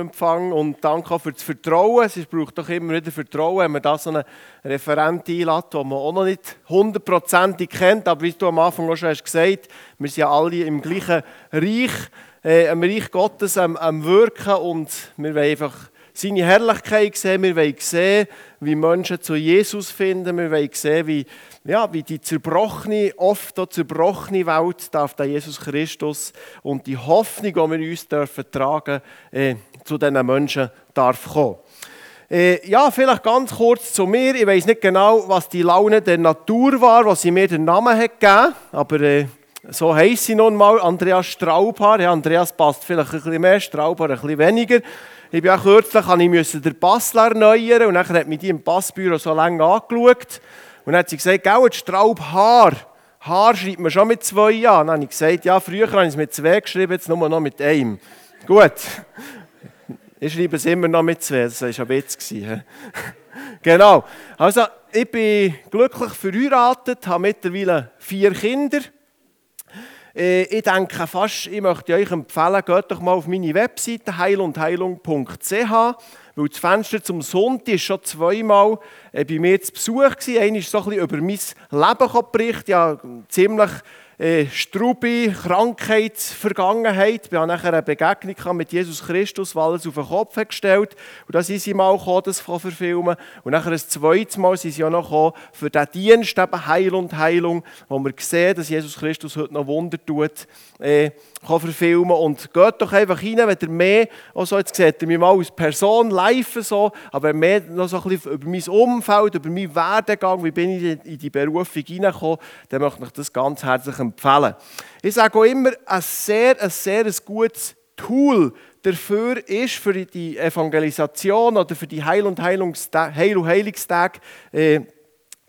Empfang und danke auch für das Vertrauen. Es braucht doch immer wieder Vertrauen, wenn man da so einen Referent einlädt, den man auch noch nicht hundertprozentig kennt. Aber wie du am Anfang auch schon hast gesagt wir sind ja alle im gleichen Reich, äh, im Reich Gottes am, am Wirken und wir wollen einfach seine Herrlichkeit sehen. Wir wollen sehen, wie Menschen zu Jesus finden. Wir wollen sehen, wie, ja, wie die zerbrochene, oft auch zerbrochene Welt darf der Jesus Christus und die Hoffnung, die wir uns dürfen tragen, äh, zu diesen Menschen darf kommen. Äh, ja, vielleicht ganz kurz zu mir. Ich weiß nicht genau, was die Laune der Natur war, was sie mir den Namen hat gegeben, aber äh, so heisst sie nun mal, Andreas Straubhaar. Ja, Andreas passt vielleicht ein bisschen mehr, Straubhaar ein bisschen weniger. Ich bin auch kürzlich, ich musste den Pass erneuern und dann hat mich die im Passbüro so lange angeschaut. Und dann hat sie gesagt, gell, Straubhaar. Haar schreibt man schon mit zwei Jahren. Dann habe ich gesagt, ja, früher habe ich es mit zwei geschrieben, jetzt nur noch mit einem. Gut. Ich schreibe es immer noch mit zwei, das war ein Witz. genau. Also, ich bin glücklich verheiratet, habe mittlerweile vier Kinder. Äh, ich denke fast, ich möchte euch empfehlen, geht doch mal auf meine Webseite heilundheilung.ch, weil das Fenster zum Sonntag ist schon zweimal äh, bei mir zu Besuch gewesen. Einer ist so ein bisschen über mein Leben berichtet, ja, ziemlich äh, Strubi, Krankheitsvergangenheit. Ich hatte nachher eine Begegnung mit Jesus Christus, weil er es auf den Kopf hat gestellt Und da sind sie mal gekommen, das zu verfilmen. Und nachher ein zweites Mal sind sie auch noch gekommen für den Dienst, eben Heil und Heilung, wo wir sehen, dass Jesus Christus heute noch Wunder tut, äh, kann verfilmen. Und geht doch einfach rein, wenn ihr mehr, auch so, jetzt seht ihr mich mal als Person live so, aber mehr noch so ein bisschen über mein Umfeld, über meinen Werdegang, wie bin ich in die Berufung reingekommen, dann möchte ich das ganz herzlich empfehlen. Ich sage auch immer, ein sehr, ein sehr gutes Tool dafür ist, für die Evangelisation oder für die Heil- und Heilungstage, Heil- und Heilungstage, äh,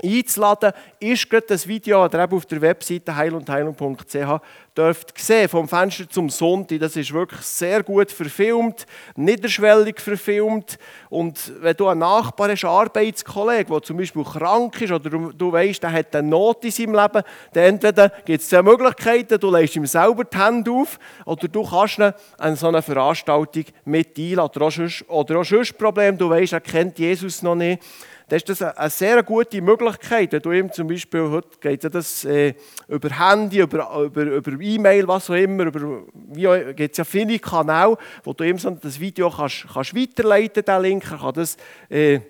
einzuladen, ist gerade das Video, das ihr auf der Webseite heilundheilung.ch dürft sehen, vom Fenster zum Sonntag. Das ist wirklich sehr gut verfilmt, niederschwellig verfilmt. Und wenn du einen Nachbar hast, einen Arbeitskollegen, der zum Beispiel krank ist oder du, du weißt, der hat eine Not in seinem Leben, dann entweder gibt es zwei Möglichkeiten, du legst ihm selber die Hände auf oder du kannst ihn an so eine Veranstaltung mit einladen. Oder auch sonst, oder auch sonst Problem, du weißt, er kennt Jesus noch nicht dann ist das eine sehr gute Möglichkeit. Wenn du ihm zum Beispiel, heute geht das äh, über Handy, über, über, über E-Mail, was auch immer, über, wie gibt es ja viele Kanäle, wo du ihm so das Video kannst, kannst weiterleiten, den Link, er kann das äh,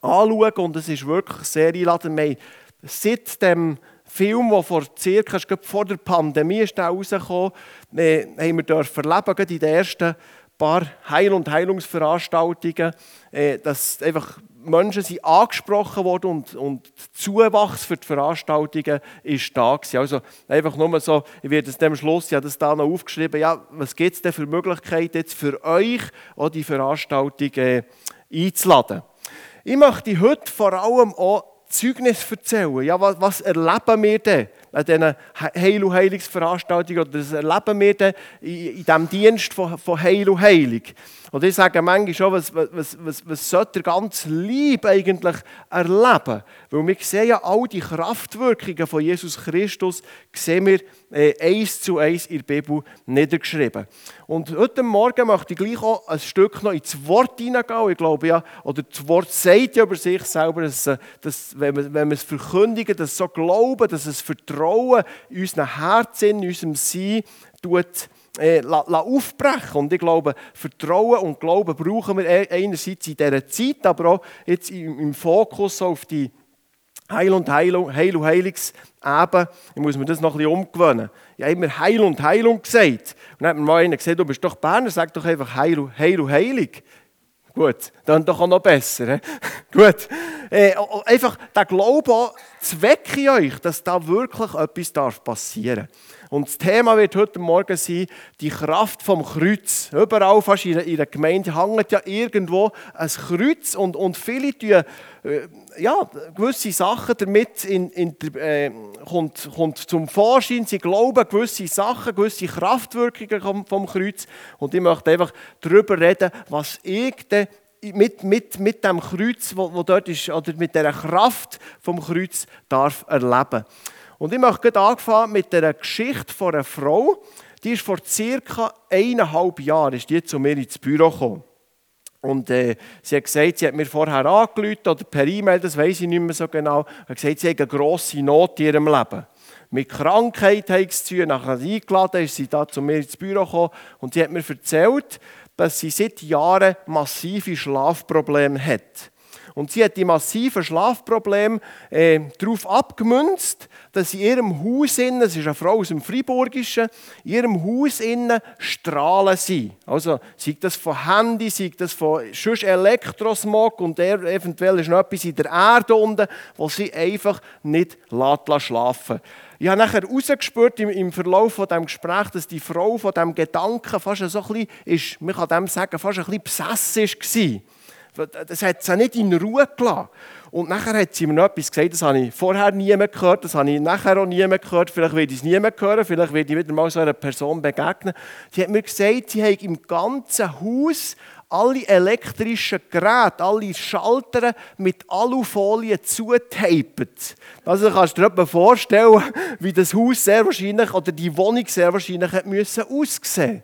anschauen und es ist wirklich sehr einladend. Seit dem Film, der vor circa vor der Pandemie ist rausgekommen äh, haben wir dürfen erleben, in den ersten paar Heil- und Heilungsveranstaltungen, äh, dass einfach Menschen sind angesprochen worden und, und Zuwachs für die Veranstaltungen ist da gewesen. Also einfach nur so, ich werde es dem Schluss, ja das da noch aufgeschrieben, ja, was gibt es denn für Möglichkeiten jetzt für euch, auch die Veranstaltung äh, einzuladen. Ich möchte heute vor allem auch Zeugnis erzählen. Ja, was, was erleben wir denn an diesen Heil- und Heilungsveranstaltungen oder was erleben wir denn in, in diesem Dienst von, von Heil und Heilung? Und ich sage manchmal schon, was, was, was, was sollte der ganze Lieb eigentlich erleben? Weil wir sehen ja all die Kraftwirkungen von Jesus Christus, sehen wir äh, eins zu eins in der Bibel niedergeschrieben. Und heute Morgen möchte ich gleich auch ein Stück noch ins Wort hineingehen. Ich glaube ja, oder das Wort sagt ja über sich selber, dass, äh, dass wenn, wir, wenn wir es verkündigen, dass so glauben, dass es Vertrauen in unserem Herzen, in unserem Sein tut, äh, aufbrechen. Und ich glaube, Vertrauen und Glauben brauchen wir e-, einerseits in dieser Zeit, aber auch jetzt im Fokus auf die Heil- und Heilung, Heil- und Heilungsebene. Ich muss mir das noch ein bisschen umgewöhnen. Ich habe immer Heil und Heilung gesagt. Und dann hat mir mal einer gesagt, du bist doch Berner, sag doch einfach Heil, Heil und Heilig. Gut, dann doch auch noch besser. Gut. Äh, einfach der Glaube zu wecken euch, dass da wirklich etwas passieren darf. Und das Thema wird heute Morgen sein, die Kraft vom Kreuz. Überall fast in der Gemeinde hängt ja irgendwo ein Kreuz und, und viele tun äh, ja, gewisse Sachen damit in, in, äh, kommt, kommt zum Vorschein. Sie glauben gewisse Sachen, gewisse Kraftwirkungen vom, vom Kreuz. Und ich möchte einfach darüber reden, was ich denn mit, mit, mit dem Kreuz, wo, wo dort ist, oder mit der Kraft vom Kreuz darf erleben. Und ich möchte gerade mit der Geschichte von einer Frau. die ist vor circa eineinhalb Jahren ist die zu mir ins Büro gekommen. Und äh, sie hat gesagt, sie hat mir vorher angerufen oder per E-Mail, das weiß ich nicht mehr so genau, hat gesagt, sie hat eine grosse Not in ihrem Leben. Mit Krankheit hat sie zu. Nachher eingeladen ist sie da zu mir ins Büro gekommen und sie hat mir erzählt, dass sie seit Jahren massive Schlafprobleme hat. Und sie hat die massiven Schlafprobleme äh, darauf abgemünzt, dass in ihrem Haus innen, es ist eine Frau aus dem Friburgischen, in ihrem Haus innen Strahlen sind. Also sei das von Handy, sei das von sonst Elektrosmog und eventuell ist noch etwas in der Erde unten, wo sie einfach nicht schlafen ich habe nachher herausgespürt im, im Verlauf von dem Gespräch, dass die Frau von dem Gedanken fast so ein bisschen, ist, man kann dem sagen, fast ein bisschen besessen war. Das hat sie nicht in Ruhe gelassen. Und nachher hat sie mir noch etwas gesagt, das habe ich vorher nie gehört, das habe ich nachher auch nie gehört, vielleicht werde ich es nie mehr hören, vielleicht werde ich wieder mal so einer Person begegnen. Sie hat mir gesagt, sie hat im ganzen Haus alle elektrischen Geräte, alle Schalter mit Alufolie zutapet. Also kannst du dir vorstellen, wie das Haus sehr wahrscheinlich oder die Wohnung sehr wahrscheinlich aussehen müssen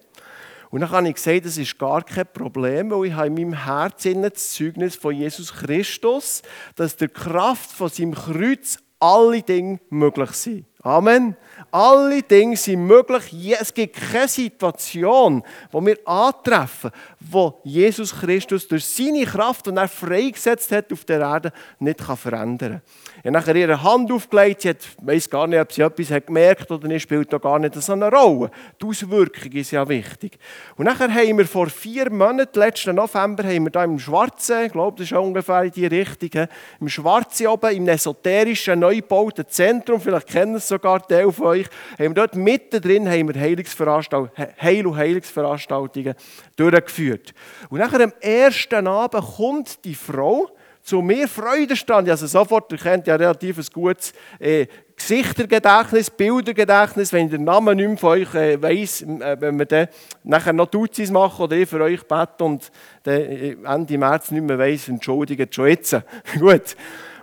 und dann habe ich gesagt, das ist gar kein Problem, weil ich habe in meinem Herzen das Zeugnis von Jesus Christus, dass der Kraft von seinem Kreuz alle Dinge möglich sind. Amen. Alle Dinge sind möglich. Es gibt keine Situation, wo wir antreffen, wo Jesus Christus durch seine Kraft, die er freigesetzt hat auf der Erde, nicht verändern kann. Ich habe nachher ihre Hand aufgelegt, sie hat, weiß gar nicht, ob sie etwas hat gemerkt oder nicht, spielt da gar nicht so eine Rolle. Die Auswirkung ist ja wichtig. Und nachher haben wir vor vier Monaten, letzten November, haben wir da im Schwarzen, ich glaube, das ist ungefähr in die Richtung, im Schwarzen oben, im esoterischen, neu gebauten Zentrum, vielleicht kennen es sogar Teil von euch, haben wir dort mittendrin haben wir Heil- und Heilungsveranstaltungen durchgeführt. Und nachher am ersten Abend kommt die Frau, zu mir Freudestand. Also sofort erkennt ja relativ ein gutes äh, Gesichtergedächtnis, Bildergedächtnis, wenn ich den Namen nicht mehr von euch äh, weiss, äh, wenn wir dann nachher noch Duzis machen oder ich für euch bete und dann äh, Ende März nicht mehr weiss, entschuldigt schon jetzt. Gut.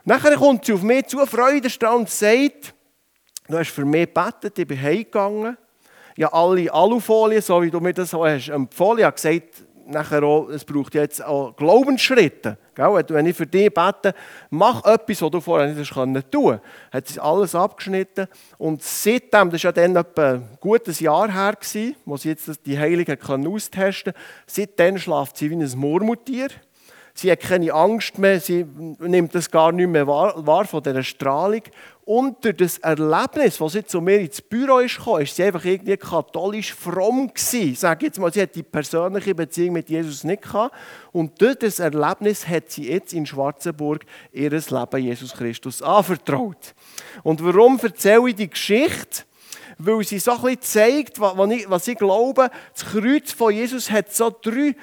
Nachher kommt sie auf mich zu, Freudestand, und sagt, du hast für mich gebetet, ich bin heimgegangen. Ja, alle Alufolien, so wie du mir das hast empfohlen hast, gesagt, nachher auch, es braucht jetzt auch Glaubensschritte. Wenn ich für dich bete, mach etwas, was du vorher nicht tun konntest. Hat sie alles abgeschnitten. Und seitdem, das war ja dann etwa ein gutes Jahr her, wo sie jetzt die Heiligen austesten konnte, seitdem schlaft sie wie ein Murmeltier. Sie hat keine Angst mehr, sie nimmt das gar nicht mehr wahr, wahr von dieser Strahlung. Und durch das Erlebnis, als sie zu mir ins Büro ist gekommen, ist sie einfach irgendwie katholisch fromm gewesen. Sag jetzt mal, sie hat die persönliche Beziehung mit Jesus nicht gehabt. Und durch das Erlebnis hat sie jetzt in Schwarzenburg ihr Leben Jesus Christus anvertraut. Und warum erzähle ich die Geschichte? Weil sie so bisschen zeigt, was ich, was ich glaube, das Kreuz von Jesus hat so drei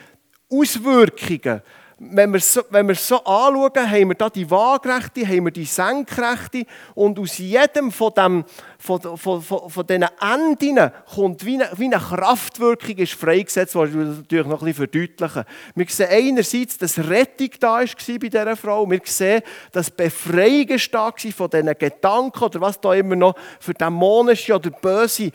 Auswirkungen wenn wir, so, wenn wir so anschauen, haben wir da die Waagrechte, haben wir die Senkrechte. Und aus jedem von, dem, von, von, von, von diesen Enden kommt wie eine, wie eine Kraftwirkung ist freigesetzt worden, das natürlich noch ein bisschen verdeutlichen. Wir sehen einerseits, dass Rettung da war bei dieser Frau, wir sehen, dass Befreiung da war von diesen Gedanken oder was da immer noch für dämonische oder böse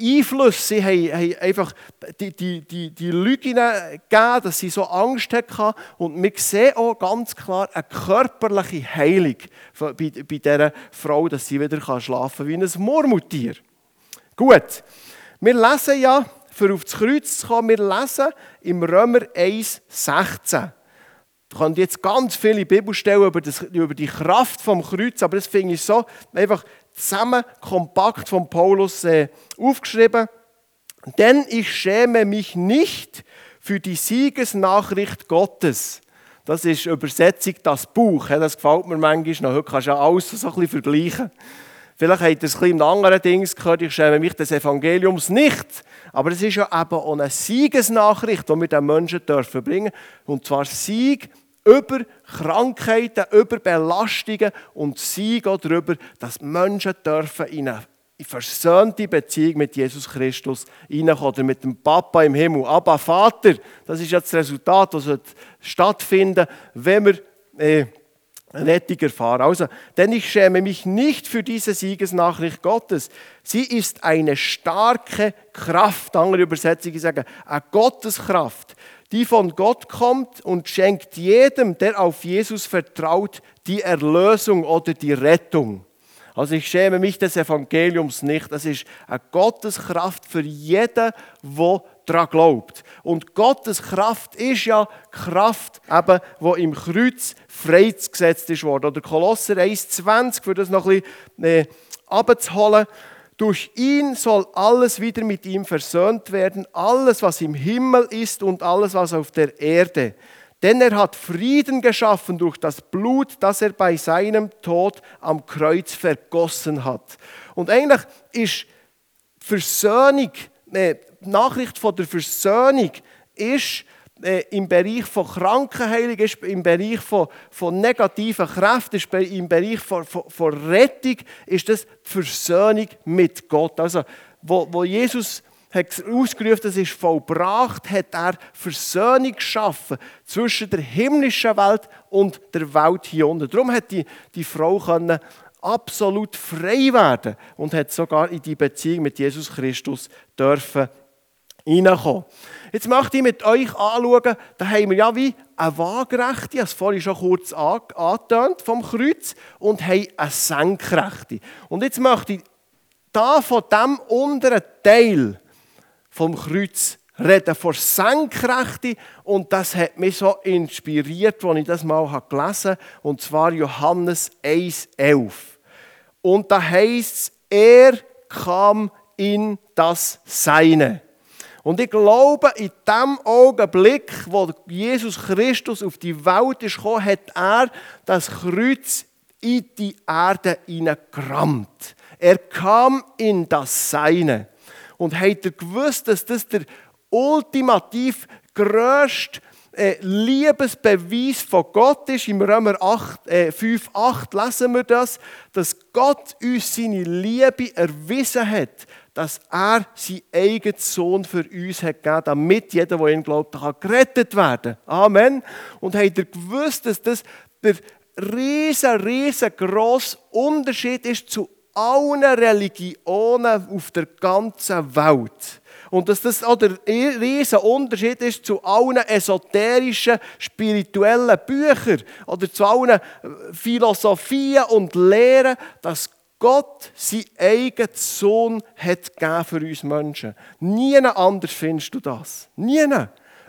Einflüsse, sie haben, haben einfach die, die, die, die Lügen gegeben, dass sie so Angst hatten und wir sehen auch ganz klar eine körperliche Heilung bei, bei dieser Frau, dass sie wieder schlafen kann wie ein Murmeltier. Gut, wir lesen ja, für das Kreuz zu kommen, wir lesen im Römer 1, 16. Da könnt jetzt ganz viele Bibelstellen über, das, über die Kraft vom Kreuz, aber das finde ich so einfach zusammen kompakt von Paulus äh, aufgeschrieben. Denn ich schäme mich nicht für die Siegesnachricht Gottes. Das ist Übersetzung das Buch. Das gefällt mir manchmal. Heute kannst du ja alles so ein bisschen vergleichen. Vielleicht habt ihr es ein anderen Dings gehört, ich schäme mich des Evangeliums nicht. Aber es ist ja eben auch eine Siegesnachricht, die wir den Menschen dürfen bringen. Und zwar Sieg über Krankheiten, über Belastungen und Sieg auch darüber, dass Menschen dürfen in eine versöhnte Beziehung mit Jesus Christus hineinkommen oder mit dem Papa im Himmel. Aber Vater, das ist jetzt das Resultat, das stattfinden wenn wir äh, Rettung erfahren. Also, denn ich schäme mich nicht für diese Siegesnachricht Gottes. Sie ist eine starke Kraft, andere Übersetzungen sagen, eine Gotteskraft, die von Gott kommt und schenkt jedem, der auf Jesus vertraut, die Erlösung oder die Rettung. Also ich schäme mich des Evangeliums nicht. Das ist eine Gotteskraft für jeden, der daran glaubt. Und Gottes Kraft ist ja Kraft, eben, die im Kreuz freigesetzt ist worden. Oder Kolosser 1,20, für das noch ein bisschen äh, abzuholen. Durch ihn soll alles wieder mit ihm versöhnt werden, alles, was im Himmel ist und alles, was auf der Erde. Denn er hat Frieden geschaffen durch das Blut, das er bei seinem Tod am Kreuz vergossen hat. Und eigentlich ist Versöhnung, äh, die Nachricht von der Versöhnung ist äh, im Bereich von Krankenheilung, ist im Bereich von, von negativen Kräften, ist im Bereich von, von, von Rettung, ist das die Versöhnung mit Gott. Also, wo, wo Jesus hat ausgerufen, das ist vollbracht, hat er Versöhnung geschaffen zwischen der himmlischen Welt und der Welt hier unten. Darum hat die, die Frau können absolut frei werden und hat sogar in die Beziehung mit Jesus Christus dürfen reinkommen. Jetzt möchte ich mit euch anschauen, da haben wir ja wie eine Waagrechte, ich habe es vorhin schon kurz angetönt, vom Kreuz, und haben eine Senkrechte. Und jetzt möchte ich da von dem unteren Teil vom Kreuz reden, von Senkrechte. Und das hat mich so inspiriert, als ich das mal gelesen habe, und zwar Johannes 1,11. Und da heißt es, er kam in das Seine. Und ich glaube, in dem Augenblick, wo Jesus Christus auf die Welt ist gekommen, hat er das Kreuz in die Erde hineingerammt. Er kam in das Seine. Und hat er gewusst, dass das der ultimativ grösste äh, Liebesbeweis von Gott ist. Im Römer 8, äh, 5, 8 lesen wir das, dass Gott uns seine Liebe erwiesen hat dass er seinen eigenen Sohn für uns hat gegeben, damit jeder, der ihn glaubt, kann gerettet werden Amen. Und habt ihr gewusst, dass das der riesen, riesengroße Unterschied ist zu allen Religionen auf der ganzen Welt. Und dass das auch der riesen Unterschied ist zu allen esoterischen, spirituellen Büchern oder zu allen Philosophien und Lehren, dass Gott seinen eigenen Sohn hat gegeben für uns Menschen. Nie anders findest du das. Nie.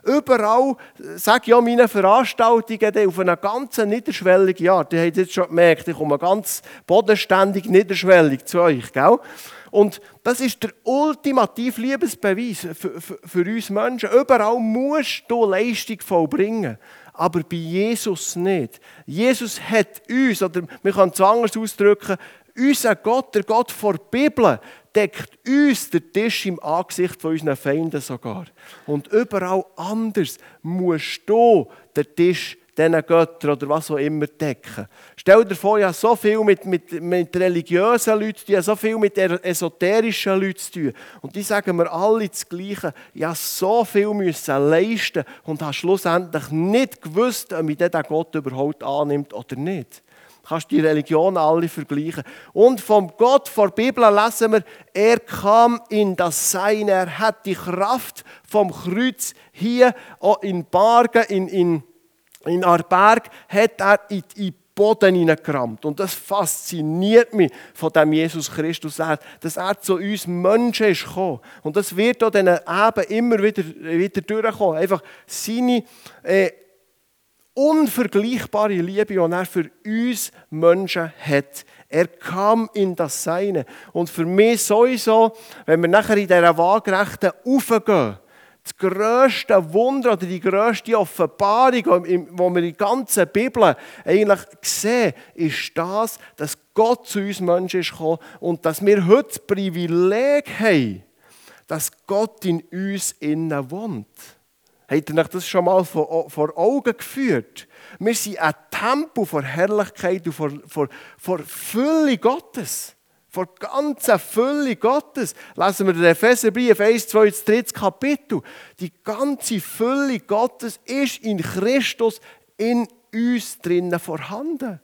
Überall, sage ich ja meine Veranstaltungen auf einer ganz niederschwelligen Art. Ihr habt jetzt schon gemerkt, ich komme ganz bodenständig niederschwellig zu euch. Gell? Und das ist der ultimative Liebesbeweis für, für, für uns Menschen. Überall musst du Leistung vollbringen aber bei Jesus nicht. Jesus hat uns, oder wir können es anders ausdrücken, unser Gott, der Gott vor Bibel, deckt uns den Tisch im Angesicht von unseren Feinden sogar. Und überall anders musst du den Tisch diesen Göttern oder was auch immer decken. Stell dir vor, ich habe so viel mit, mit, mit religiösen Leuten zu tun, so viel mit esoterischen Leuten zu tun. Und die sagen mir alle das Gleiche. Ich habe so viel müssen leisten und habe schlussendlich nicht gewusst, ob mich dieser Gott überhaupt annimmt oder nicht kannst die Religion alle vergleichen. Und vom Gott vor Bibel lesen wir, er kam in das Sein, er hat die Kraft vom Kreuz hier in Bargen, in, in, in Arberg, hat er in die Boden hineingerammt. Und das fasziniert mich von dem Jesus Christus, dass er zu uns Menschen ist gekommen. Und das wird auch dann eben immer wieder, wieder durchkommen. Einfach seine äh, unvergleichbare Liebe, die er für uns Menschen hat. Er kam in das Seine. Und für mich sowieso, wenn wir nachher in dieser Waagrechten aufgehen, das grösste Wunder oder die grösste Offenbarung, die wir in der ganzen Bibel eigentlich sehen, ist das, dass Gott zu uns Menschen ist gekommen und dass wir heute das Privileg haben, dass Gott in uns innen wohnt. Habt ihr euch das schon mal vor, vor Augen geführt? Wir sind ein Tempel vor Herrlichkeit und vor, vor, vor Fülle Gottes. Vor ganzer Fülle Gottes. Lesen wir den Epheserbrief 1, 2, 3 Kapitel. Die ganze Fülle Gottes ist in Christus in uns drinnen vorhanden.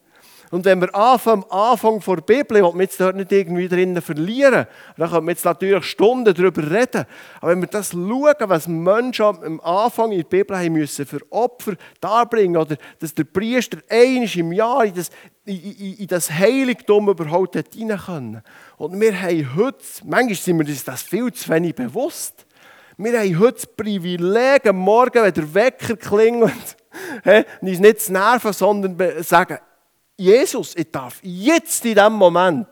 Und wenn wir am Anfang der Bibel, will mich jetzt dort nicht irgendwie drinnen verlieren, dann können wir jetzt natürlich Stunden darüber reden, aber wenn wir das schauen, was Menschen am Anfang in der Bibel haben müssen für Opfer darbringen, oder dass der Priester einmal im Jahr in das, in, in, in das Heiligtum überhaupt hinein können. Und wir haben heute, manchmal sind wir uns das viel zu wenig bewusst, wir haben heute das Privileg, am Morgen, wenn der Wecker klingelt, uns nicht zu nerven, sondern sagen, Jesus, ich darf jetzt in diesem Moment,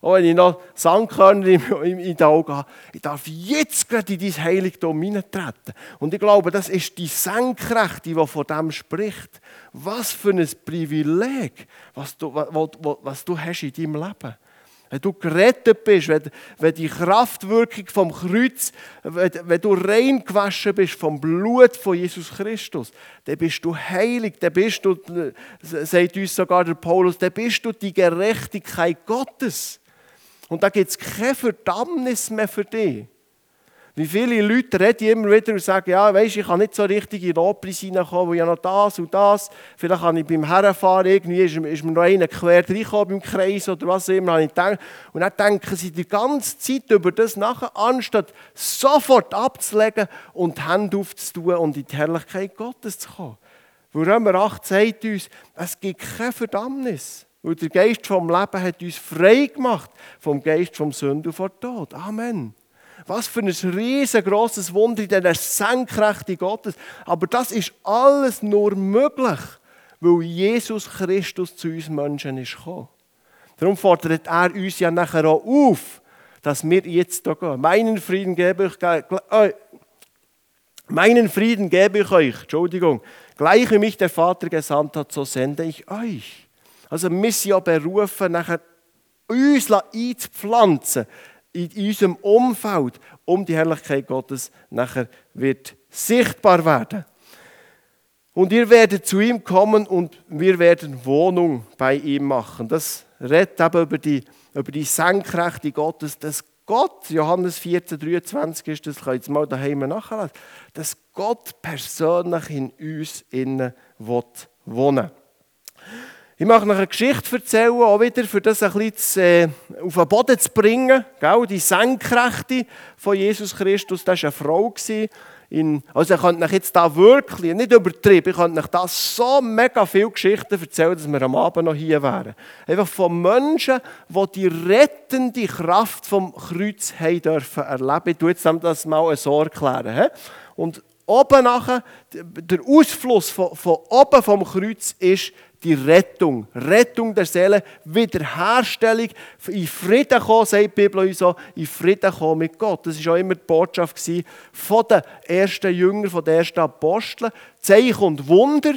auch wenn ich noch Sandkörner in den Augen habe, ich darf jetzt gerade in dein Heiligtum hineintreten. Und ich glaube, das ist die Senkrechte, die von dem spricht. Was für ein Privileg, was du, was, was du hast in deinem Leben wenn du gerettet bist, wenn, wenn die Kraftwirkung vom Kreuz, wenn, wenn du rein gewaschen bist vom Blut von Jesus Christus, dann bist du heilig, dann bist du, sagt uns sogar der Paulus, dann bist du die Gerechtigkeit Gottes. Und da gibt es keine Verdammnis mehr für dich. Wie viele Leute reden immer wieder und sagen, ja, weisst, ich kann nicht so richtig in den Lobpreis reinkommen, weil ja noch das und das. Vielleicht kann ich beim Herrenfahren irgendwie, ist, ist mir noch einer quer reingekommen beim Kreis oder was immer. Und dann denken sie die ganze Zeit über das nachher, anstatt sofort abzulegen und die Hände aufzutun und in die Herrlichkeit Gottes zu kommen. Weil Römer 8 sagt uns, es gibt keine Verdammnis. Weil der Geist vom Leben hat uns frei gemacht vom Geist vom Sünde und vom Tod. Amen. Was für ein riesengroßes Wunder in dieser Senkrechte Gottes. Aber das ist alles nur möglich, weil Jesus Christus zu uns Menschen ist gekommen. Darum fordert er uns ja nachher auch auf, dass wir jetzt hier gehen. Meinen Frieden gebe ich, äh, meinen Frieden gebe ich euch, Entschuldigung, gleich wie mich der Vater gesandt hat, so sende ich euch. Also wir sind ja berufen, nachher uns einzupflanzen in unserem Umfeld, um die Herrlichkeit Gottes nachher wird sichtbar werden. Und ihr werdet zu ihm kommen und wir werden Wohnung bei ihm machen. Das redet eben über die, über die Senkrechte Gottes, dass Gott, Johannes 14, 23 ist, das könnt ihr mal daheim nachlesen, dass Gott persönlich in uns innen wohnen will. Ich möchte noch eine Geschichte erzählen, auch wieder, für das ein bisschen äh, auf den Boden zu bringen. Gell? Die Senkrechte von Jesus Christus, das war eine Frau. In, also ich könnte euch jetzt da wirklich, nicht übertrieben, ich könnte euch da so mega viele Geschichten erzählen, dass wir am Abend noch hier wären. Einfach von Menschen, die die rettende Kraft vom Kreuz haben dürfen erleben. Ich tue jetzt das mal so erklären. Und oben nachher, der Ausfluss von, von oben vom Kreuz ist die Rettung. Rettung der Seele, Wiederherstellung, in Frieden kommen, sagt die Bibel uns so, in Frieden kommen mit Gott. Das war auch immer die Botschaft von den ersten Jüngern, von den ersten Aposteln. Zeichen und Wunder,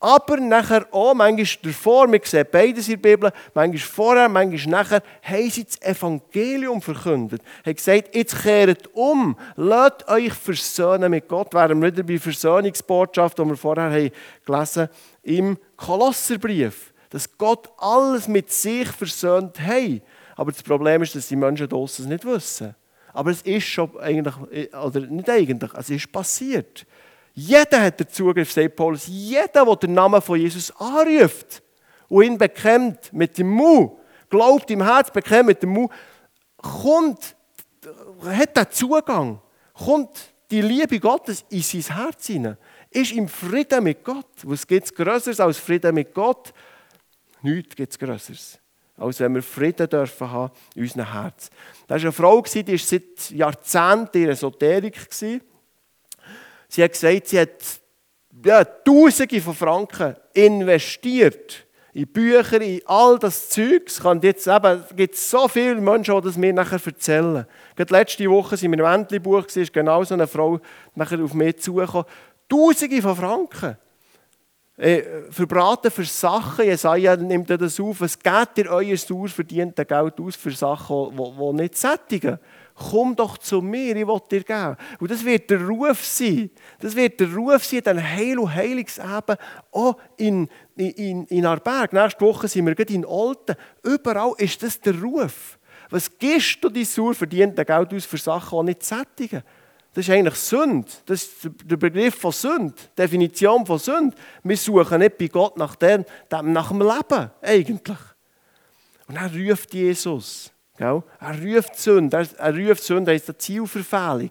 aber nachher auch, manchmal davor, wir sehen beides in der Bibel, manchmal vorher, manchmal nachher, haben sie das Evangelium verkündet. Haben gesagt, jetzt kehrt um, lasst euch versöhnen mit Gott. Wären wir wieder bei Versöhnungsbotschaft, die wir vorher gelesen haben, im Kolosserbrief. Dass Gott alles mit sich versöhnt hat. Aber das Problem ist, dass die Menschen es nicht wissen. Aber es ist schon eigentlich, oder nicht eigentlich, es ist passiert. Jeder hat den Zugriff, sagt Paulus. Jeder, der den Namen von Jesus anruft und ihn bekennt mit dem Mund, glaubt im Herz, bekennt mit dem Mund, kommt, hat den Zugang, kommt die Liebe Gottes in sein Herz hinein, ist im Frieden mit Gott. Was gibt es Größeres als Frieden mit Gott? Nichts gibt es Größeres. Als wenn wir Frieden dürfen haben in unserem Herz. Da war eine Frau, die war seit Jahrzehnten in Esoterik. Sie hat gesagt, sie hat ja, Tausende von Franken investiert in Bücher, in all das Zeug. Es gibt so viele Menschen, die das mir nachher erzählen. Gerade letzte Woche sind wir im Entlebuch, ist genau so eine Frau nachher auf mich zugekommen. Tausende von Franken. Äh, verbraten für Sachen, Jesaja nimmt das auf, was geht ihr euer sauer verdiente Geld aus für Sachen, die nicht sättigen? komm doch zu mir, ich will dir geben. Und das wird der Ruf sein. Das wird der Ruf sein, dann Heil- und Heilungseben auch in, in, in Arberg. Nächste Woche sind wir gerade in Olten. Überall ist das der Ruf. Was gibst du dein sauer verdiente Geld aus für Sachen, die nicht sättigen? Das ist eigentlich Sünde. Das ist der Begriff von Sünde, die Definition von Sünde. Wir suchen nicht bei Gott nach dem, nach dem Leben, eigentlich. Und er ruft Jesus. Gell? Er ruft Sünde. Er, er ruft Sünde, das ist eine Zielverfehlung.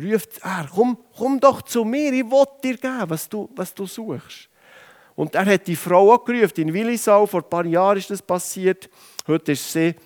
Ruft er, komm, komm doch zu mir, ich will dir geben, was du, was du suchst. Und er hat die Frau auch gerufen, in Willisau, vor ein paar Jahren ist das passiert. Heute ist sie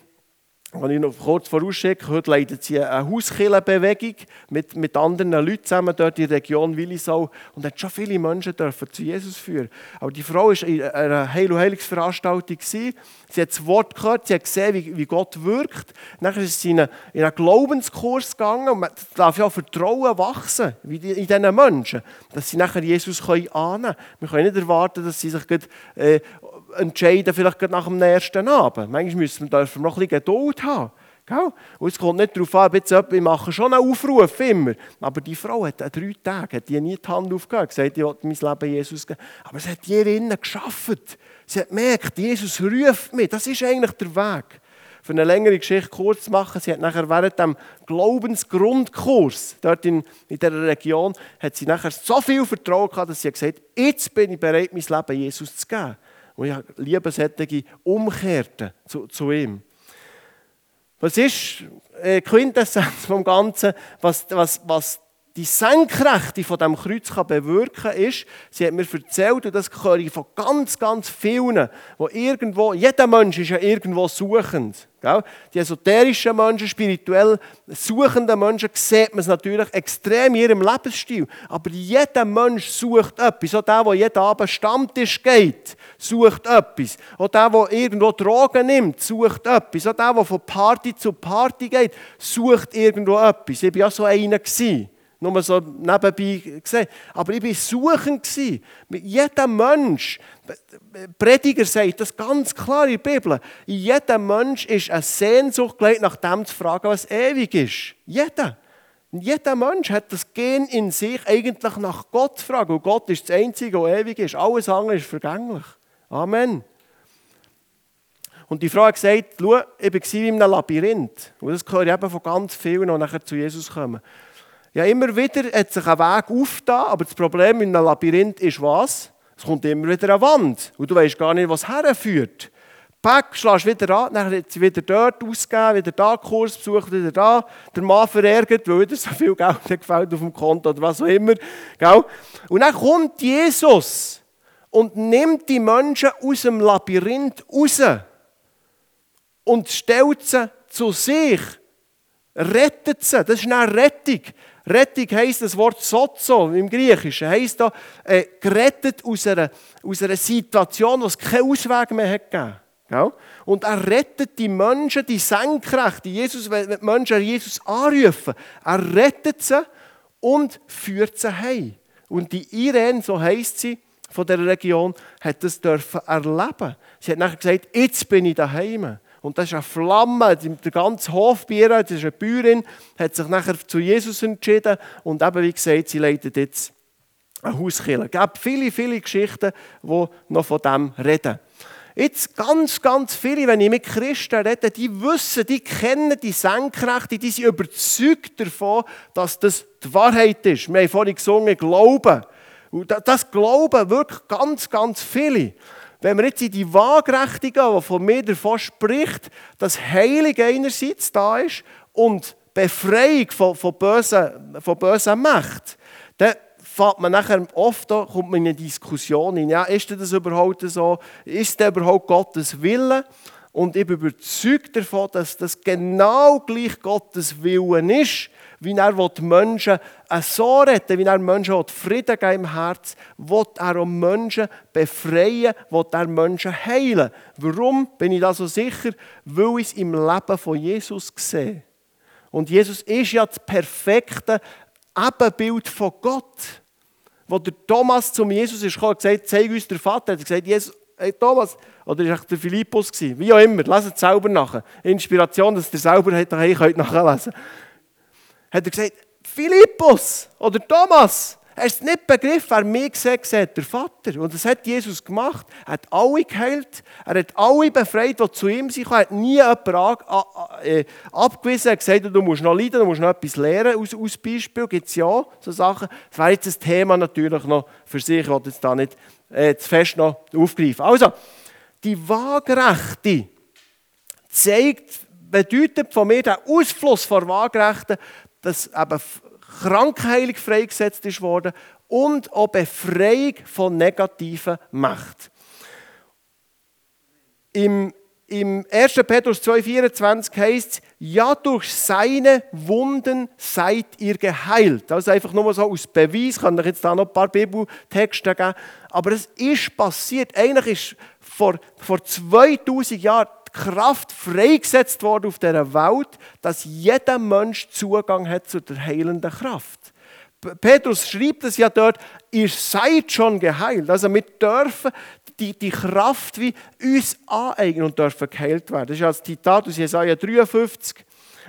wenn ich noch kurz vorausschicke, heute leitet sie eine Hauskillenbewegung mit, mit anderen Leuten zusammen dort in der Region Willisau und hat schon viele Menschen dürfen zu Jesus führen. Aber die Frau war in einer Heil- und Heilungsveranstaltung. Sie hat das Wort gehört, sie hat gesehen, wie, wie Gott wirkt. Dann ist sie in einen, in einen Glaubenskurs gegangen und man darf ja auch Vertrauen wachsen in diesen Menschen, dass sie nachher Jesus annehmen können. Wir können nicht erwarten, dass sie sich gleich, äh, entscheiden, vielleicht nach dem nächsten Abend. Manchmal müssen wir, dürfen wir noch ein bisschen Geduld haben. Und es kommt nicht darauf an, jetzt, ich mache schon einen Aufruf immer. Aber die Frau hat an drei Tagen hat die nie die Hand aufgegeben, gesagt, ich will mein Leben Jesus geben. Aber sie hat hier innen geschafft. Sie hat gemerkt, Jesus ruft mich. Das ist eigentlich der Weg. Für eine längere Geschichte kurz zu machen, sie hat nachher während dem Glaubensgrundkurs dort in, in dieser Region, hat sie nachher so viel Vertrauen gehabt, dass sie gesagt hat, jetzt bin ich bereit, mein Leben Jesus zu geben. Und ich liebe solche Umkehrten zu, zu ihm. Was ist äh, Quintessenz vom Ganzen, was, was, was die Senkrechte von dem Kreuz kann bewirken ist, sie hat mir erzählt, und das höre ich von ganz, ganz vielen, wo irgendwo, jeder Mensch ist ja irgendwo suchend. Gell? Die esoterischen Menschen, spirituell suchenden Menschen, sieht man es natürlich extrem in ihrem Lebensstil. Aber jeder Mensch sucht etwas. Auch der, der jeden Abend Stammtisch geht, sucht etwas. Auch der, der irgendwo Drogen nimmt, sucht etwas. Auch der, der von Party zu Party geht, sucht irgendwo etwas. Ich war ja so einer. Gewesen nur so nebenbei gesehen. Aber ich war suchend. Jeder Mensch, Prediger sagt das ganz klar in der Bibel, in jedem Mensch ist eine Sehnsucht gelegt, nach dem zu fragen, was ewig ist. Jeder. Jeder Mensch hat das Gen in sich, eigentlich nach Gott zu fragen. Und Gott ist das Einzige, was ewig ist. Alles andere ist vergänglich. Amen. Und die Frau hat gesagt, schau, ich war in einem Labyrinth. Und das höre ich eben von ganz vielen, die nachher zu Jesus kommen. Ja, immer wieder hat sich ein Weg aufgetan, aber das Problem in einem Labyrinth ist was? Es kommt immer wieder eine Wand und du weißt gar nicht, was herführt. Pack, schlägst wieder an, dann hat sie wieder dort ausgegeben, wieder da Kurs besucht, wieder da. Der Mann verärgert, weil wieder so viel Geld gefällt auf dem Konto oder was auch immer. Und dann kommt Jesus und nimmt die Menschen aus dem Labyrinth raus und stellt sie zu sich, rettet sie. Das ist eine Rettung. Rettung heisst das Wort Sozo im Griechischen, heisst da, äh, gerettet aus einer, aus einer Situation, es keinen Ausweg mehr hat gegeben. Ja? Und er rettet die Menschen, die Senkrechte. Jesus, wenn die Menschen Jesus anrufen, er rettet sie und führt sie heim. Und die Irene, so heisst sie, von der Region, hat das dürfen erleben. Sie hat nachher gesagt, jetzt bin ich daheim. Und das ist eine Flamme. Der ganze Hof bei ihr, das ist eine Bäuerin, hat sich nachher zu Jesus entschieden. Und eben, wie gesagt, sie leitet jetzt eine Hauskirche. Es gibt viele, viele Geschichten, die noch von dem reden. Jetzt ganz, ganz viele, wenn ich mit Christen rede, die wissen, die kennen die Senkrechte, die sind überzeugt davon, dass das die Wahrheit ist. Wir haben vorhin gesungen, Glauben. Und das glauben wirklich ganz, ganz viele. Wenn wir jetzt in die Waagrechte gehen, die von mir davon spricht, dass Heilig einerseits da ist und Befreiung von, von, bösen, von bösen Mächten, dann fängt man nachher oft kommt man in eine Diskussion hin. Ja, ist das überhaupt so? Ist das überhaupt Gottes Wille? Und ich bin überzeugt davon, dass das genau gleich Gottes Willen ist wie er die Menschen so retten wie er Menschen Frieden geben im Herz, will er auch Menschen befreien, will er Menschen heilen. Warum bin ich da so sicher? Weil ich es im Leben von Jesus sehe. Und Jesus ist ja das perfekte Ebenbild von Gott. Wo der Thomas zum Jesus ist gekommen gesagt, zeig uns der Vater, er hat gesagt, Jesus, hey Thomas, oder war es der Philippus? Wie auch immer, leset es selber nach. Inspiration, dass ihr selber nachher nachlesen könnt hat er gesagt, Philippus oder Thomas, Er hat nicht begriffen, wer mich sieht, sieht der Vater. Und das hat Jesus gemacht. Er hat alle geheilt. Er hat alle befreit, die zu ihm sind. Er hat nie jemanden äh, abgewiesen. Er hat gesagt, du musst noch leiden, du musst noch etwas lernen. Aus, aus Beispiel gibt es ja so Sachen. Das wäre jetzt ein Thema natürlich noch für sich. Ich wollte jetzt da nicht äh, zu fest noch aufgreifen. Also, die Waagerechte zeigt, bedeutet von mir der Ausfluss von Waagerechten, dass eben Krankheilung freigesetzt ist worden und auch Befreiung von negativen Macht. Im, im 1. Petrus 2,24 heißt es, ja, durch seine Wunden seid ihr geheilt. Also einfach nur so aus Beweis, ich kann euch jetzt da noch ein paar Bibeltexte geben, aber es ist passiert. Eigentlich ist vor, vor 2000 Jahren Kraft freigesetzt worden auf dieser Welt, dass jeder Mensch Zugang hat zu der heilenden Kraft. Petrus schreibt es ja dort, ihr seid schon geheilt. Also wir dürfen die, die Kraft wie uns aneignen und dürfen geheilt werden. Das ist als Zitat aus Jesaja 53.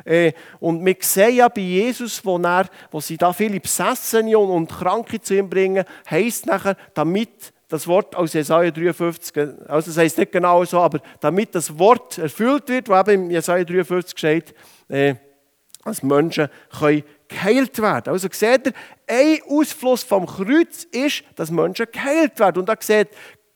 Äh, und wir sehen ja bei Jesus, wo, er, wo sie da viele Besessene und Kranke zu ihm bringen, heisst nachher, damit das Wort aus Jesaja 53, also das heißt nicht genau so, aber damit das Wort erfüllt wird, was eben im Jesaja 53 steht, äh, dass Menschen können geheilt werden. Also seht ihr, ein Ausfluss vom Kreuz ist, dass Menschen geheilt werden. Und da seht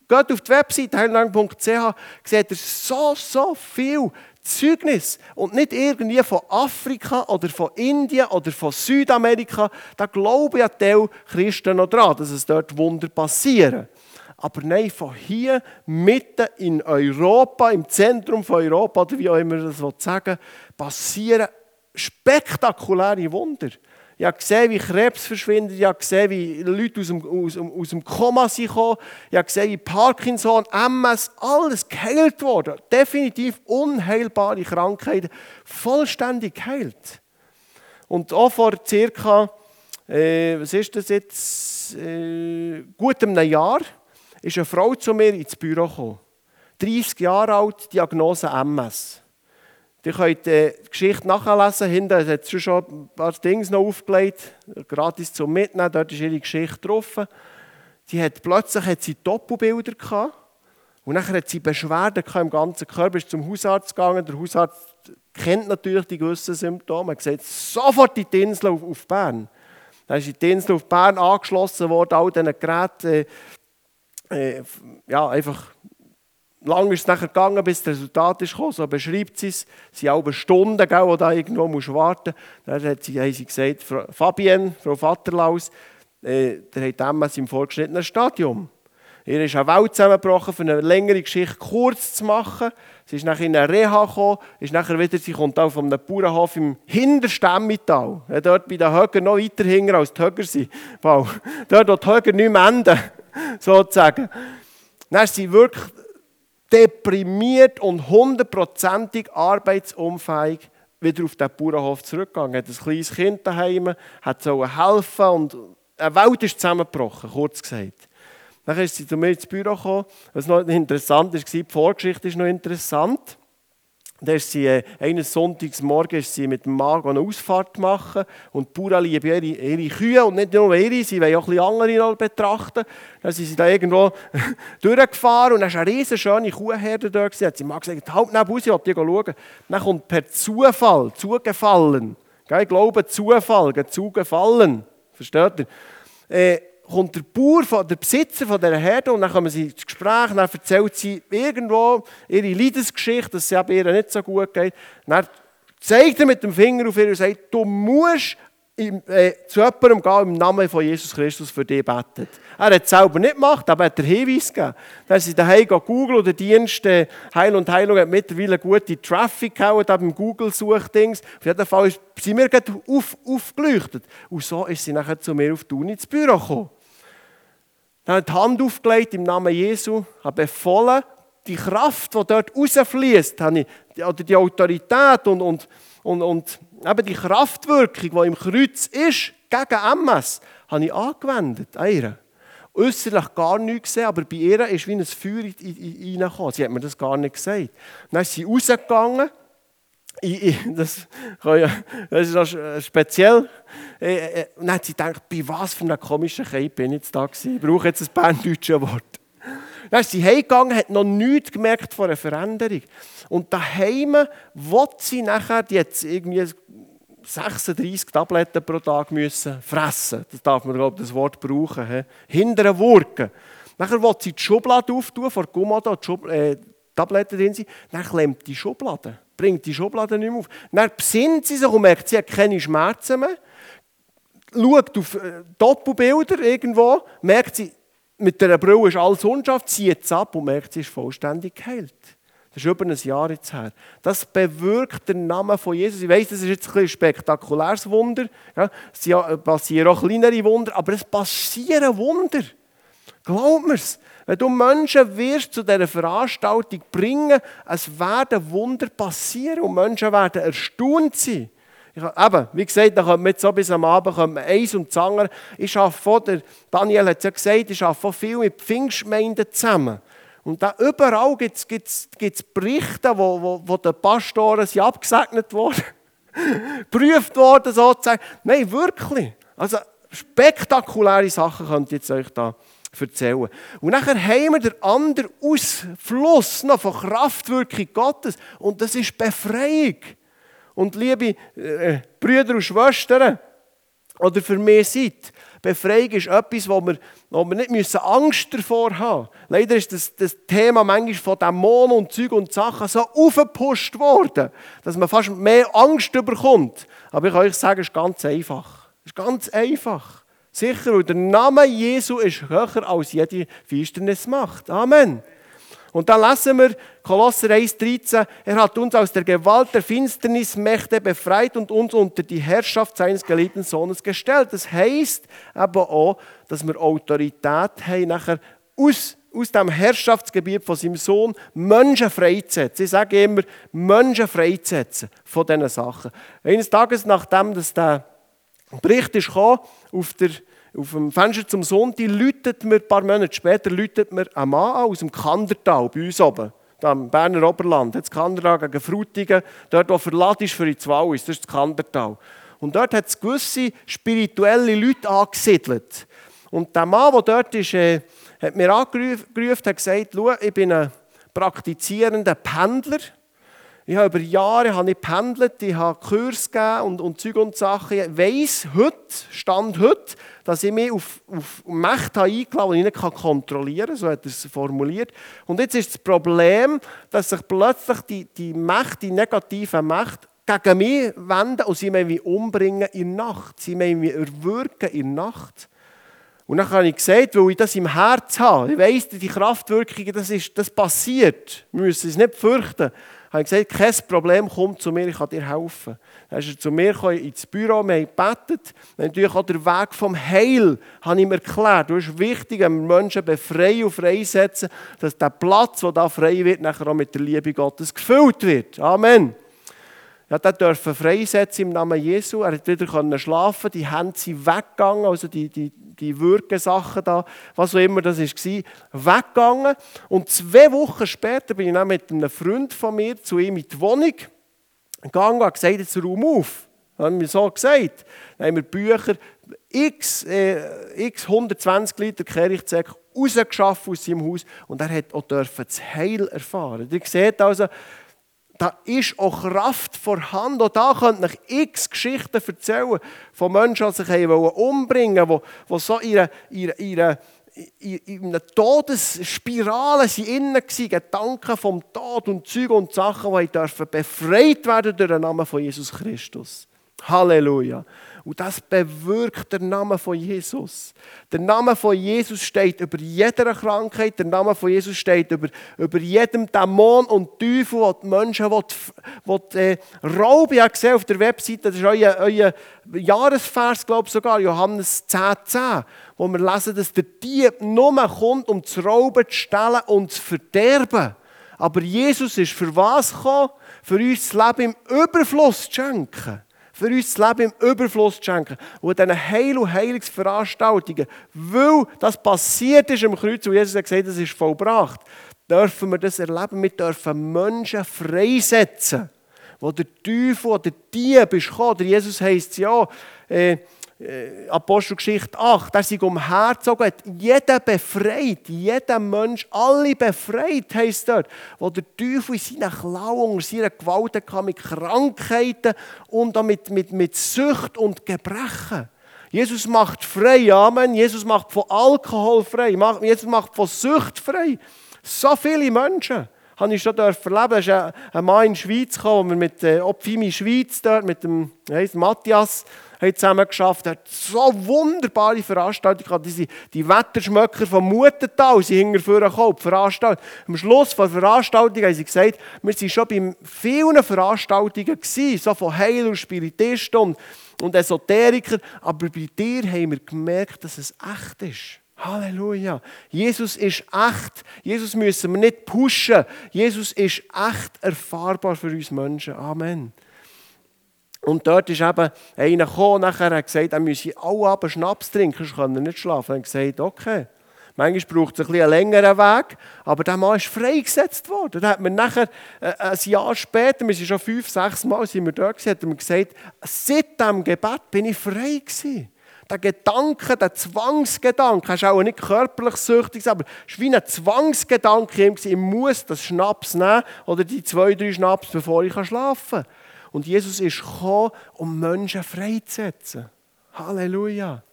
geht auf die Website heillang.ch, seht ihr so, so viel Zeugnis und nicht irgendwie von Afrika oder von Indien oder von Südamerika. Da glauben ja die Christen noch dran, dass es dort Wunder passieren. Aber nein, von hier mitten in Europa, im Zentrum von Europa, oder wie auch immer das sagen passieren spektakuläre Wunder. Ich habe gesehen, wie Krebs verschwindet. Ich habe gesehen, wie Leute aus dem, aus, aus dem Koma sind gekommen. Ich habe gesehen, wie Parkinson, MS, alles geheilt wurde. Definitiv unheilbare Krankheiten, vollständig geheilt. Und auch vor circa, äh, was ist das jetzt, äh, gut einem Jahr, ist eine Frau zu mir ins Büro gekommen. 30 Jahre alt, Diagnose MS. Ihr könnt die Geschichte nachlesen. Hinten hat sie schon ein paar Dinge noch aufgelegt, gratis zum Mitnehmen. Dort ist ihre Geschichte drauf. Sie hat, plötzlich hat sie Doppelbilder gehabt. Und dann hat sie Beschwerden im ganzen Körper, ist zum Hausarzt gegangen. Der Hausarzt kennt natürlich die gewissen Symptome. Er gesagt, sofort die Insel auf, Bern. Dann ist die Insel auf Bern angeschlossen worden, all diese Geräte äh, ja, einfach lang ist es nachher gegangen, bis das Resultat ist gekommen. So beschreibt sie es. Es sind auch Stunden, gell, wo da irgendwo musst warten Dann hat sie, haben sie gesagt, Fabienne, Frau Vaterlaus, äh, der hat MS im vorgeschnittenen Stadium. Ihr ist eine Welt zusammengebrochen, für eine längere Geschichte kurz zu machen. Sie ist nachher in eine Reha gekommen, ist nachher wieder, sie kommt auch von einem Bauernhof im Hinterstämmital. Ja, dort bei den Höger noch weiter hinten als die Höger sind. Wow. Dort, wo die Höger nicht mehr enden, sozusagen. Dann ist sie wirklich deprimiert und hundertprozentig arbeitsunfähig wieder auf den Bauernhof zurückgegangen. Hat ein kleines Kind daheim, hat so helfen und eine Welt ist zusammengebrochen, kurz gesagt. Dann ist sie zu mir ins Büro gekommen. Was noch interessant war, die Vorgeschichte ist noch interessant. Da ist sie, äh, eines Sonntagsmorgens ist sie mit dem Magen eine Ausfahrt machen und die Bauern lieben ihre, ihre Kühe und nicht nur ihre, sie wollen auch ein andere noch betrachten. Dann sind sie da irgendwo durchgefahren und dann war eine riesige schöne Kuhherde da. Gewesen. Hat sie mal gesagt, halt neben raus, ich will schauen. Dann kommt per Zufall, zugefallen, ich glaube Zufall, zugefallen, versteht ihr? Äh, kommt der Bauer, der Besitzer von dieser Herde und dann kommen sie ins Gespräch, dann erzählt sie irgendwo ihre Leidensgeschichte, dass es ihr nicht so gut geht. Dann zeigt er mit dem Finger auf ihr und sagt, du musst im, äh, zu jemandem gehen im Namen von Jesus Christus für dich beten. Er hat es selber nicht gemacht, aber er hat den Hinweis gegeben. Dann sind sie daheim googeln oder der Dienst äh, Heil und Heilung hat mittlerweile gute Traffic gehauen, beim Google-Suchdings. Auf jeden Fall sind wir auf, aufgeleuchtet. Und so ist sie nachher zu mir auf die Uni ins Büro gekommen. Dann hat die Hand aufgelegt im Namen Jesu, habe befohlen, die Kraft, die dort rausfließt, oder die Autorität und, und, und, und eben die Kraftwirkung, die im Kreuz ist, gegen MS, habe ich angewendet an ihr. Äußerlich gar nichts gesehen, aber bei ihr ist wie ein Feuer reingekommen. Sie hat mir das gar nicht gesagt. Dann ist sie rausgegangen ich, ich, das, das ist auch speziell. Äh, dann hat sie gedacht, bei was für einer komischen Kei bin ich jetzt da gewesen? Ich brauche jetzt ein berndeutsches Wort. Dann ist sie heimgegangen, hat noch nichts gemerkt von einer Veränderung. Und daheim will sie nachher jetzt irgendwie 36 Tabletten pro Tag müssen fressen. Das darf man, glaube ich, das Wort brauchen. He? Hinter einem Wurken. Nachher will sie die Schublade auftun, vor Gummada, die Schub äh, Tabletten drin sind. Dann klemmt die Schublade, bringt die Schublade nicht mehr auf. Dann besinnt sie sich und merkt, sie hat keine Schmerzen mehr. Schaut auf äh, Doppelbilder irgendwo, merkt sie, mit der Brille ist alles unscharf, zieht es ab und merkt, sie ist vollständig geheilt. Das ist über ein Jahr jetzt her. Das bewirkt der Name von Jesus. Ich weiß, das ist jetzt ein spektakuläres Wunder. Es passieren auch kleinere Wunder, aber es passieren Wunder. Glaub mir's. Wenn du Menschen wirst zu dieser Veranstaltung bringen, es werden Wunder passieren und Menschen werden erstaunt sein. Ich, eben, wie gesagt, da kommt man jetzt so bis am Abend kommt eins und das. Ich arbeite, Daniel hat es ja gesagt, ich arbeite viel mit Pfingstgemeinden zusammen. Und da überall gibt es Berichte, wo, wo, wo den Pastoren sind abgesegnet wurden, geprüft worden sozusagen. Nein, wirklich. Also spektakuläre Sachen könnt ihr euch da erzählen. Und nachher haben wir den anderen Ausfluss noch von Kraftwirkung Gottes. Und das ist Befreiung. Und liebe äh, Brüder und Schwestern, oder für mich seid, Befreiung ist etwas, wo wir, wo wir nicht müssen Angst davor haben müssen. Leider ist das, das Thema manchmal von Dämonen und Zeug und Sachen so aufgepusht worden, dass man fast mehr Angst bekommt. Aber ich kann euch sagen, es ist ganz einfach. Es ist ganz einfach. Sicher, weil der Name Jesu ist höher als jede Finsternismacht. Amen. Und dann lesen wir Kolosser 1,13, er hat uns aus der Gewalt der Finsternismächte befreit und uns unter die Herrschaft seines geliebten Sohnes gestellt. Das heißt aber auch, dass wir Autorität haben, nachher aus, aus dem Herrschaftsgebiet von seinem Sohn Menschen freizusetzen. Ich sage immer, Menschen freizusetzen von diesen Sachen. Eines Tages, nachdem dass der Bericht ist gekommen, auf der auf dem Fenster zum Sonntag läutet mir, ein paar Monate später, läutet mir ein Mann aus dem Kandertal, bei uns oben, im Berner Oberland. Jetzt Kandertal gegen Frutigen, dort, wo verladen ist für die Wahl ist, das ist das Kandertal. Und dort hat es gewisse spirituelle Leute angesiedelt. Und der Mann, der dort ist, äh, hat mir angerufen und gesagt, Schau, ich bin ein praktizierender Pendler. Ich habe über Jahre habe ich pendelt, ich habe Kurs gegeben und, und Zeug und Sachen. Ich weiss heute, Stand heute, dass ich mich auf, auf Mächte eingeladen habe, die ich nicht kontrollieren kann. So hat er es formuliert. Und jetzt ist das Problem, dass sich plötzlich die, die Mächte, die negativen Mächte, gegen mich wenden und sie mich umbringen in Nacht. Sie mich erwürgen in Nacht. Und dann habe ich gesagt, weil ich das im Herz habe, ich weiss, die Kraftwirkungen, das, ist, das passiert. Wir müssen es nicht fürchten habe ich gesagt, kein Problem, komm zu mir, ich kann dir helfen. Dann ist er zu mir gekommen, ins Büro, wir haben gebetet. Natürlich auch der Weg vom Heil, habe ich ihm erklärt. Du ist wichtig, wenn wir Menschen befreien und freisetzen, dass der Platz, der da frei wird, nachher auch mit der Liebe Gottes gefüllt wird. Amen. Ja, der dürfen freisetzen im Namen Jesu. Er hat wieder schlafen die Hände sind weggegangen, also die, die, die Würgesachen da, was auch immer das war, weggegangen. Und zwei Wochen später bin ich dann mit einem Freund von mir zu ihm in die Wohnung gegangen und gesagt, jetzt Raum auf. Dann haben wir so gesagt. Dann haben wir Bücher, x, äh, x 120 Liter Kirchzeug rausgeschafft aus seinem Haus und er hat auch das Heil erfahren. Ihr seht also, da ist auch Kraft vorhanden. Auch da könnt ich x Geschichten erzählen von Menschen, die sich umbringen wollten, die, so ihre, ihre, ihre in einer Todesspirale waren, Gedanken vom Tod und Züge und Sachen, die befreit werden durch den Namen von Jesus Christus. Halleluja. Und das bewirkt der Name von Jesus. Der Name von Jesus steht über jeder Krankheit. Der Name von Jesus steht über, über jedem Dämon und Teufel, der die Menschen will, will, äh, rauben. Ich habe gesehen auf der Webseite, das ist euer, euer Jahresvers, glaube ich sogar, Johannes 10,10, 10, wo wir lesen, dass der Dieb nur kommt, um zu rauben, zu stellen und zu verderben. Aber Jesus ist für was gekommen? Für uns das Leben im Überfluss zu schenken für uns das Leben im Überfluss zu schenken. Und diesen Heil- und Heilungsveranstaltungen, weil das passiert ist am Kreuz, wo Jesus hat gesagt das ist vollbracht, dürfen wir das erleben. Wir dürfen Menschen freisetzen, wo der Teufel oder Dieb ist gekommen. Der Jesus heisst ja, äh, Apostelgeschichte 8, der sich umhergezogen hat, jeden befreit, jeden Mensch, alle befreit, heisst dort, wo der Teufel in seiner Klauen, unter seiner Gewalt hatte, mit Krankheiten und mit, mit, mit Sucht und Gebrechen. Jesus macht frei, Amen. Jesus macht von Alkohol frei, Jesus macht von Sucht frei. So viele Menschen habe ich schon erleben. Da ist ein Mann in die Schweiz gekommen, wo wir mit äh, Opfimi Schweiz dort, mit dem heißt Matthias, haben zusammen geschafft. Er hat so wunderbare Veranstaltungen gehabt. Die, die Wetterschmöcker vom Mutental sind hinterher gekommen, Veranstaltung. Am Schluss der Veranstaltung haben sie gesagt, wir waren schon bei vielen Veranstaltungen gewesen, so von Heil und Spiritisten und, und Esoterikern, aber bei dir haben wir gemerkt, dass es echt ist. Halleluja. Jesus ist echt. Jesus müssen wir nicht pushen. Jesus ist echt erfahrbar für uns Menschen. Amen. Und dort ist eben einer gekommen, nachher hat gesagt, er müsse alle Abend Schnaps trinken, sonst kann er nicht schlafen. Er hat gesagt, okay. Manchmal braucht es ein einen längeren Weg, aber der Mann ist freigesetzt worden. Dann hat man nachher, äh, ein Jahr später, wir sind schon fünf, sechs Mal sind wir dort gewesen, hat mir gesagt, seit diesem Gebet bin ich frei gewesen. Der Gedanke, der Zwangsgedanke, ist auch nicht körperlich süchtig, aber es war wie ein Zwangsgedanke, ich muss das Schnaps nehmen oder die zwei, drei Schnaps, bevor ich schlafen kann. Und Jesus ist gekommen, um Menschen freizusetzen. Halleluja.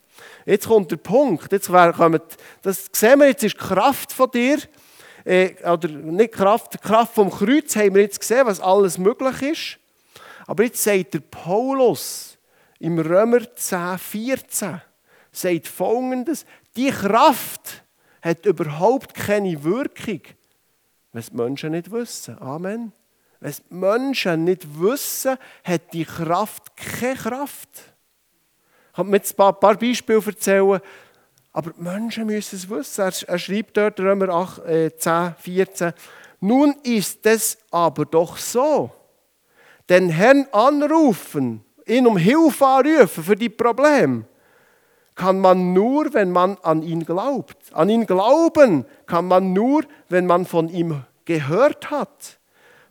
Jetzt kommt der Punkt. Jetzt kommt, das sehen wir, jetzt ist die Kraft von dir, äh, oder nicht Kraft, die Kraft vom Kreuz haben wir jetzt gesehen, was alles möglich ist. Aber jetzt sagt der Paulus im Römer 10, 14, sagt folgendes, die Kraft hat überhaupt keine Wirkung, wenn die Menschen nicht wissen. Amen. Wenn die Menschen nicht wissen, hat die Kraft keine Kraft. Ich kann mir jetzt ein paar Beispiele erzählen, aber die Menschen müssen es wissen. Er, schreibt dort, Römer 8, äh, 10, 14, nun ist es aber doch so, den Herrn anrufen, ihn um Hilfe anrufen für die Probleme, kann man nur, wenn man an ihn glaubt. An ihn glauben kann man nur, wenn man von ihm gehört hat.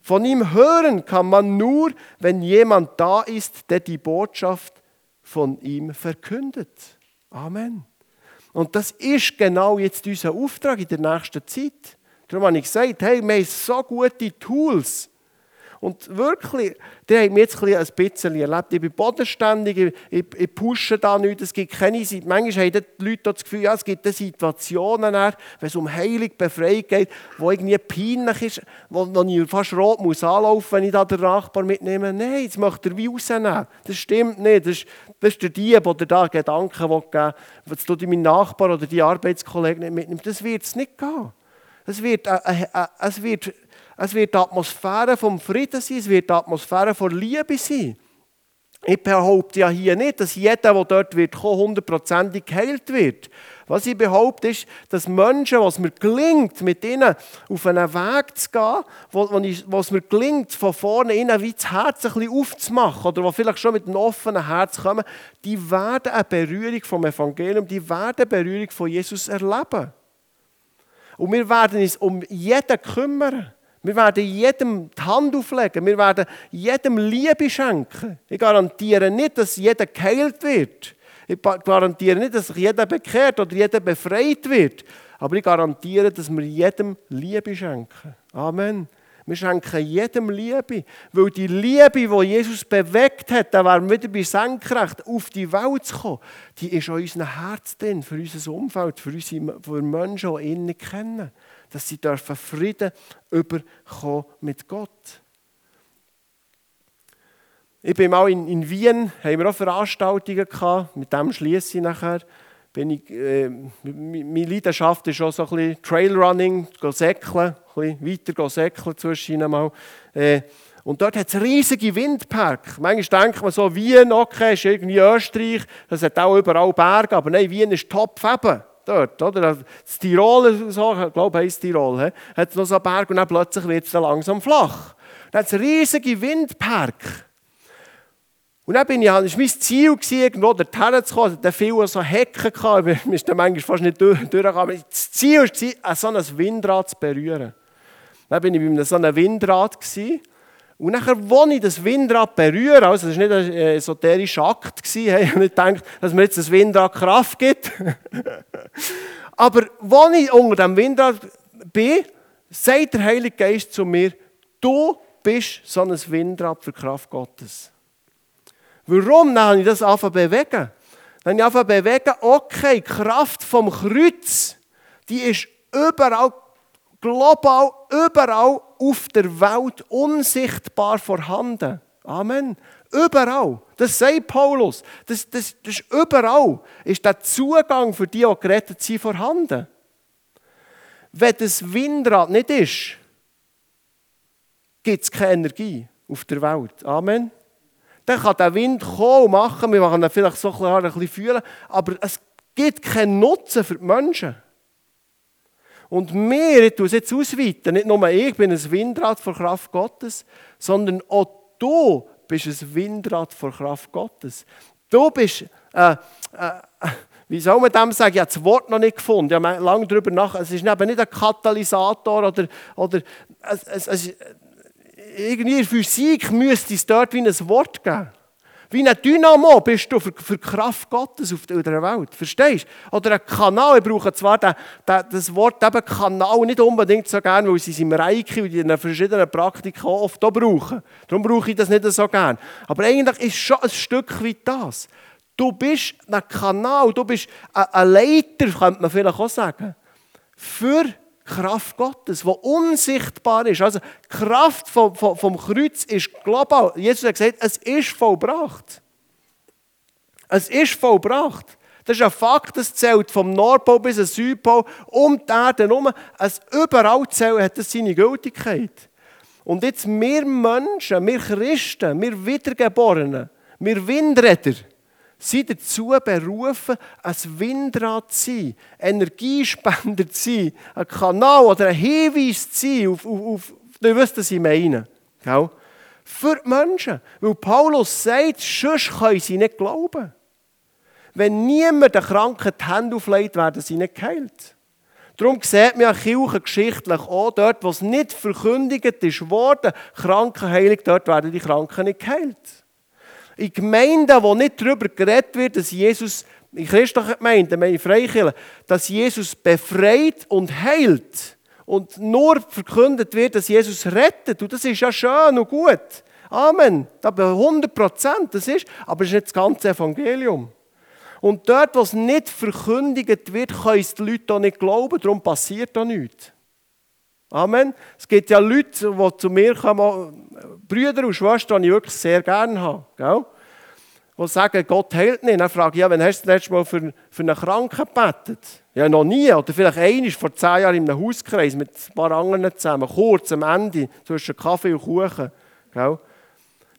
Von ihm hören kann man nur, wenn jemand da ist, der die Botschaft von ihm verkündet. Amen. Und das ist genau jetzt unser Auftrag in der nächsten Zeit. Darum habe ich gesagt, hey, wir haben so gute Tools. Und wirklich, die haben mich jetzt ein bisschen erlebt. Ich bin bodenständig, ich, ich, pushe da nichts. Es gibt keine Manchmal haben die Leute das Gefühl, ja, es gibt Situationen, wenn es um Heilig, Befreiung geht, wo irgendwie peinlich ist, wo, wo ich fast rot muss anlaufen, wenn ich da den Nachbar mitnehme. Nein, jetzt möchte er wie rausnehmen. Das stimmt nicht. Das ist, das ist der Dieb, der da Gedanken geben will, dass du deinen Nachbar oder die Arbeitskollegen nicht mitnimmst. Das wird es nicht gehen. Es wird, äh, äh, äh es wird es wird die Atmosphäre vom Frieden sein, es wird die Atmosphäre von Liebe sein. Ich behaupte ja hier nicht, dass jeder, der dort wird, hundertprozentig geheilt wird. Was ich behaupte, ist, dass Menschen, was mir gelingt, mit ihnen auf einen Weg zu gehen, wo, wo, es mir gelingt, von vorne ihnen wie das Herz ein bisschen aufzumachen oder wo vielleicht schon mit einem offenen Herz kommen, die werden eine Berührung vom Evangelium, die werden eine Berührung von Jesus erleben. Und wir werden uns um jeden kümmern. Wir werden jedem die Hand auflegen. Wir werden jedem Liebe schenken. Ich garantiere nicht, dass jeder geheilt wird. Ich garantiere nicht, dass sich jeder bekehrt oder jeder befreit wird. Aber ich garantiere, dass wir jedem Liebe schenken. Amen. Wir schenken jedem Liebe. Weil die Liebe, die Jesus bewegt hat, da wären wir wieder bei Senkrecht, auf die Welt zu kommen, die ist an unserem Herz drin, für unser Umfeld, für, unsere, für Menschen, die ihn nicht kennen dass sie dürfen Frieden überkommen mit Gott. Ich bin mal in, in Wien, haben wir auch Veranstaltungen gehabt, mit dem schließe ich nachher. Bin ich, äh, meine Leidenschaft ist auch so ein bisschen Trailrunning, säckeln, ein bisschen weiter säckeln zwischen mal. Äh, und dort hat es riesige Windpark. Manchmal denkt man so, Wien, okay, ist irgendwie Österreich, das hat auch überall Berge, aber nein, Wien ist top eben dort, oder? Das Tirol, so, ich glaube, heisst Tirol, he? hat noch so einen Berg und dann plötzlich wird es dann langsam flach. Dann hat es riesige Windpark. Und dann bin ich, das war mein Ziel, irgendwo dorthin zu kommen. Da viele so Hecken ich bin dann manchmal fast nicht durch, durchgekommen. Das Ziel war, so ein Windrad zu berühren. Dann bin ich bei so einem Windrad gewesen, Und nachher, als ich das Windrad berühre, also das war nicht ein äh, esoterischer Akt, ich habe nicht gedacht, dass mir jetzt das Windrad Kraft gibt. Aber als ich unter dem Windrad bin, sagt der Heilige Geist zu mir, du bist so ein Windrad für die Kraft Gottes. Warum? Dann habe ich das angefangen bewegen. Dann habe ich bewegen, okay, die Kraft vom Kreuz, die ist überall, global, überall auf der Welt unsichtbar vorhanden. Amen. Überall. Das sagt Paulus. Das, das, das ist überall. Ist der Zugang für die, die gerettet sind, vorhanden. Wenn das Windrad nicht ist, gibt es keine Energie auf der Welt. Amen. Dann kann der Wind kommen und machen, wir machen ihn vielleicht so ein bisschen fühlen, aber es gibt keinen Nutzen für die Menschen. Und wir, ich tue es jetzt ausweiten, nicht nur ich bin ein Windrad vor Kraft Gottes, sondern auch du bist ein Windrad vor Kraft Gottes. Du bist, äh, äh, wie soll man dem sagen, ich habe das Wort noch nicht gefunden, ich habe lange darüber nach, es ist eben nicht ein Katalysator oder, oder es, es, es, irgendwie in Physik müsste es dort wie ein Wort geben. Wie ein Dynamo bist du für, für die Kraft Gottes auf der Welt. Verstehst du? Oder ein Kanal. Ich brauche zwar den, den, das Wort eben Kanal nicht unbedingt so gerne, weil sie es im Reiki und in verschiedenen Praktiken oft auch brauchen. Darum brauche ich das nicht so gerne. Aber eigentlich ist es schon ein Stück wie das. Du bist ein Kanal, du bist ein Leiter, könnte man vielleicht auch sagen, für Kraft Gottes, die unsichtbar ist. Also die Kraft vom, vom, vom Kreuz ist global. Jesus hat gesagt, es ist vollbracht. Es ist vollbracht. Das ist ein Fakt, das zählt vom Nordpol bis zum Südpol, um die Erde herum. Es überall zählt, hat das seine Gültigkeit. Und jetzt wir Menschen, wir Christen, wir Wiedergeborenen, wir Windräder, sind dazu berufen, ein Windrad zu sein, Energiespender zu sein, ein Kanal oder ein Hinweis zu sein auf, auf, auf ihr wisst, was ich meine. Gell? Für die Menschen. Weil Paulus sagt, sonst können sie nicht glauben. Wenn niemand den Kranken die Hände auflegt, werden sie nicht geheilt. Darum sieht man ja Kirche geschichtlich auch, dort, wo es nicht verkündigt ist worden, Krankenheilung, dort werden die Kranken nicht geheilt. In Gemeinden, wo nicht darüber geredet wird, dass Jesus, in christlichen Gemeinden, in Freikirchen, dass Jesus befreit und heilt und nur verkündet wird, dass Jesus rettet. Und das ist ja schön und gut. Amen. Da bin 100 Prozent, das ist, aber es ist nicht das ganze Evangelium. Und dort, wo es nicht verkündigt wird, können es die Leute auch nicht glauben, darum passiert da nichts. Amen. Es gibt ja Leute, die zu mir kommen, Brüder und Schwestern, die ich wirklich sehr gerne habe. Gell? Die sagen, Gott heilt nicht. Dann frage ich, ja, wann hast du das letzte Mal für, für einen Kranken gebetet? Ja, noch nie. Oder vielleicht einmal vor zehn Jahren in einem Hauskreis mit ein paar anderen zusammen. Kurz am Ende, zwischen Kaffee und Kuchen. Gell?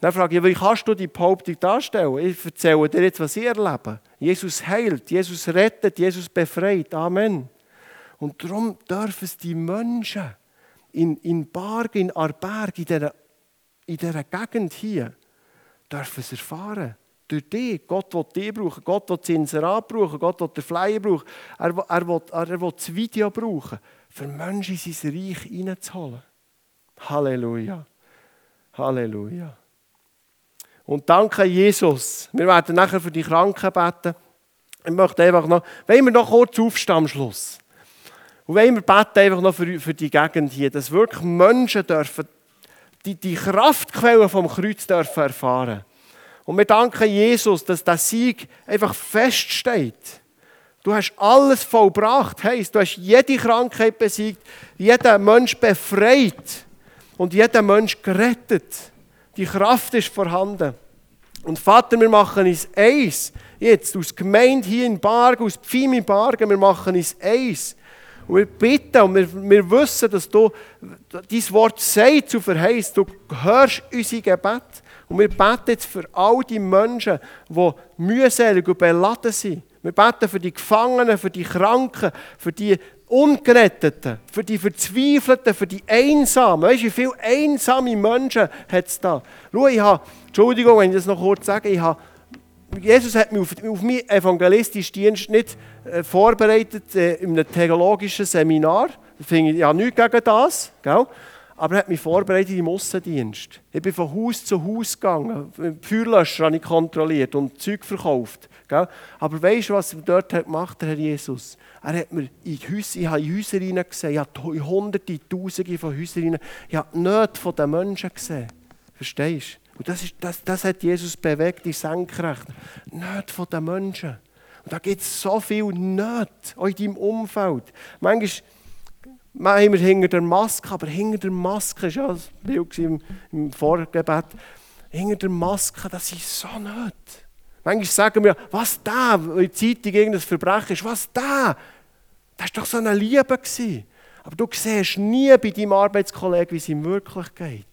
Dann frage ich, wie kannst du die Behauptung darstellen? Ich erzähle dir jetzt, was ich erlebe. Jesus heilt, Jesus rettet, Jesus befreit. Amen. Und darum dürfen es die Menschen in, in Barg, in Arberg, in dieser, in dieser Gegend hier, dürfen sie erfahren. Durch dich. Gott will dich brauchen. Gott will das Inserat brauchen. Gott will den Flyer brauchen. Er, er, will, er will das Video brauchen, für Menschen in sein Reich hineinzuholen. Halleluja. Halleluja. Und danke Jesus. Wir werden nachher für die Kranken beten. Ich möchte einfach noch, wenn wir noch kurz aufstehen am Schluss. Und wenn wir beten einfach noch für, für die Gegend hier, dass wirklich Menschen dürfen die, die Kraftquellen vom Kreuz dürfen erfahren. Und wir danken Jesus, dass der Sieg einfach feststeht. Du hast alles vollbracht, heisst, du hast jede Krankheit besiegt, jeden Mensch befreit und jeden Mensch gerettet. Die Kraft ist vorhanden. Und Vater, wir machen uns eins, jetzt aus Gemeinde hier in Bargen, aus Pfimi Bargen, wir machen uns eins und wir bitten und wir, wir wissen, dass du dein Wort sagt zu verheißt. Du hörst unser Gebet. Und wir beten jetzt für all die Menschen, die mühselig und beladen sind. Wir beten für die Gefangenen, für die Kranken, für die Ungeretteten, für die Verzweifelten, für die Einsamen. Weißt du, wie viele einsame Menschen hat es da? Schau, ich habe, Entschuldigung, wenn ich das noch kurz sage, ich habe Jesus hat mich auf, auf meinen evangelistischen Dienst nicht äh, vorbereitet äh, in einem theologischen Seminar. Ich, ich habe nichts gegen das. Gell? aber er hat mich vorbereitet im Aussendienst. Ich bin von Haus zu Haus gegangen, Feuerlöscher habe ich kontrolliert und Zeug verkauft. Gell? Aber weißt du, was er dort hat gemacht der Herr Jesus? Er hat mir in Häuser, ich habe in Häuser gesehen, ich habe hunderte, tausende von Häusern ich habe nicht von den Menschen gesehen. Verstehst du? Und das, ist, das, das hat Jesus bewegt, die Senkrecht. Nicht von den Menschen. Und da gibt es so viel nicht, auch in deinem Umfeld. Manchmal haben wir hinter der Maske, aber hinter der Maske, ist ja das Bild im, im Vorgebet, hinter der Maske, das ist so nicht. Manchmal sagen wir, was da, in der Zeitung irgendein Verbrechen ist, was da, das war doch so eine Liebe. Gewesen. Aber du siehst nie bei deinem Arbeitskollegen, wie es ihm wirklich geht.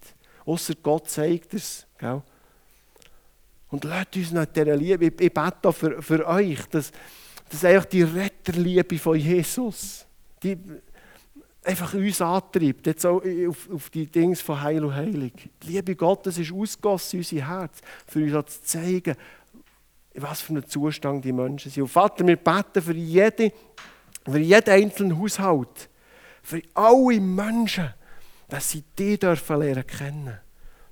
Außer Gott zeigt es. Und lasst uns nach dieser Liebe, ich, ich bete für, für euch, dass, dass einfach die Retterliebe von Jesus, die einfach uns antreibt, jetzt auch auf, auf die Dinge von Heil und Heilig. Die Liebe Gottes ist ausgossen in unser Herz, für uns zu zeigen, in was für einem Zustand die Menschen sind. Und Vater, wir beten für, jede, für jeden einzelnen Haushalt, für alle Menschen, dass sie dich dürfen lernen kennen.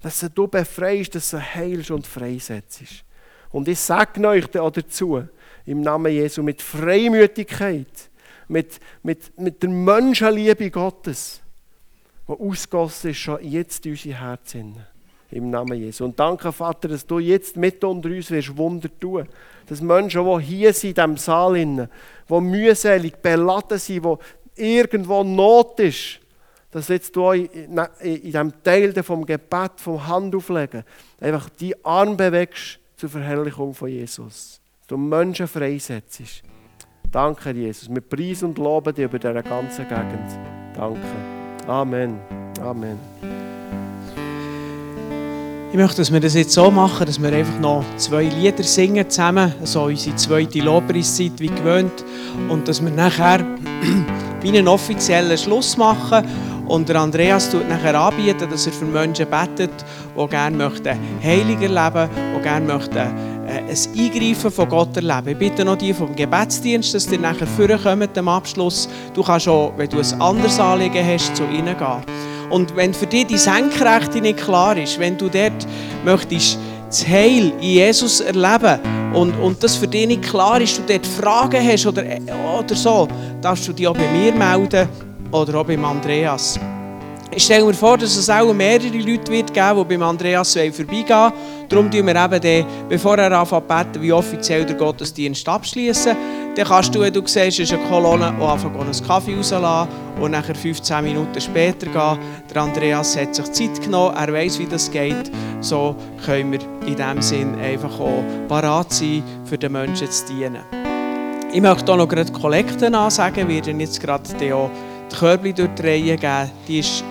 Dass du befreist, dass du heilst und freisetzt. Und ich sage euch dazu, im Namen Jesu, mit Freimütigkeit, mit, mit, mit der Menschenliebe Gottes, die ausgossen ist schon jetzt in unsere Herzen. Im Namen Jesu. Und danke, Vater, dass du jetzt mit unter uns wirst Wunder tun. Dass Menschen, die hier sind, in diesem Saal, die mühselig, beladen sind, wo irgendwo Not ist, dass jetzt du in diesem Teil vom Gebet, vom Handauflegen, einfach die Arme bewegst zur Verherrlichung von Jesus. Dass du Menschen freisetzt. Danke, Jesus. Wir preisen und loben dich über diese ganze Gegend. Danke. Amen. Amen. Ich möchte, dass wir das jetzt so machen, dass wir einfach noch zwei Lieder singen zusammen, so unsere zweite Lobpreiszeit wie gewöhnt, und dass wir nachher einen offiziellen Schluss machen und der Andreas tut nachher anbieten, dass er für Menschen betet, die gerne möchten heiliger leben, die gerne möchten äh, ein Eingreifen von Gott erleben. Ich bitte noch die vom Gebetsdienst, dass die nachher vorkommen am Abschluss. Du kannst auch, wenn du ein anderes Anliegen hast, zu ihnen gehen. Und wenn für dich die Senkrechte nicht klar ist, wenn du dort möchtest das Heil in Jesus erleben und, und das für dich nicht klar ist, du dort Fragen hast oder, oder so, darfst du dich auch bei mir melden oder auch beim Andreas. Ich stelle mir vor, dass es auch mehrere Leute wird geben die beim Andreas vorbeigehen wollen. Darum tun wir eben, den, bevor er anfängt beten, wie offiziell der Gottesdienst abschließen. Dann kannst du, wenn du siehst, ist eine Kolonne, auch anfangen einen Kaffee rauslassen und nachher 15 Minuten später gehen. Der Andreas hat sich Zeit genommen, er weiß, wie das geht. So können wir in diesem Sinn einfach auch parat sein, für den Menschen zu dienen. Ich möchte auch noch gerade Kollekten ansagen, wir werden jetzt gerade die Körbchen durch die Reihe geben. Die ist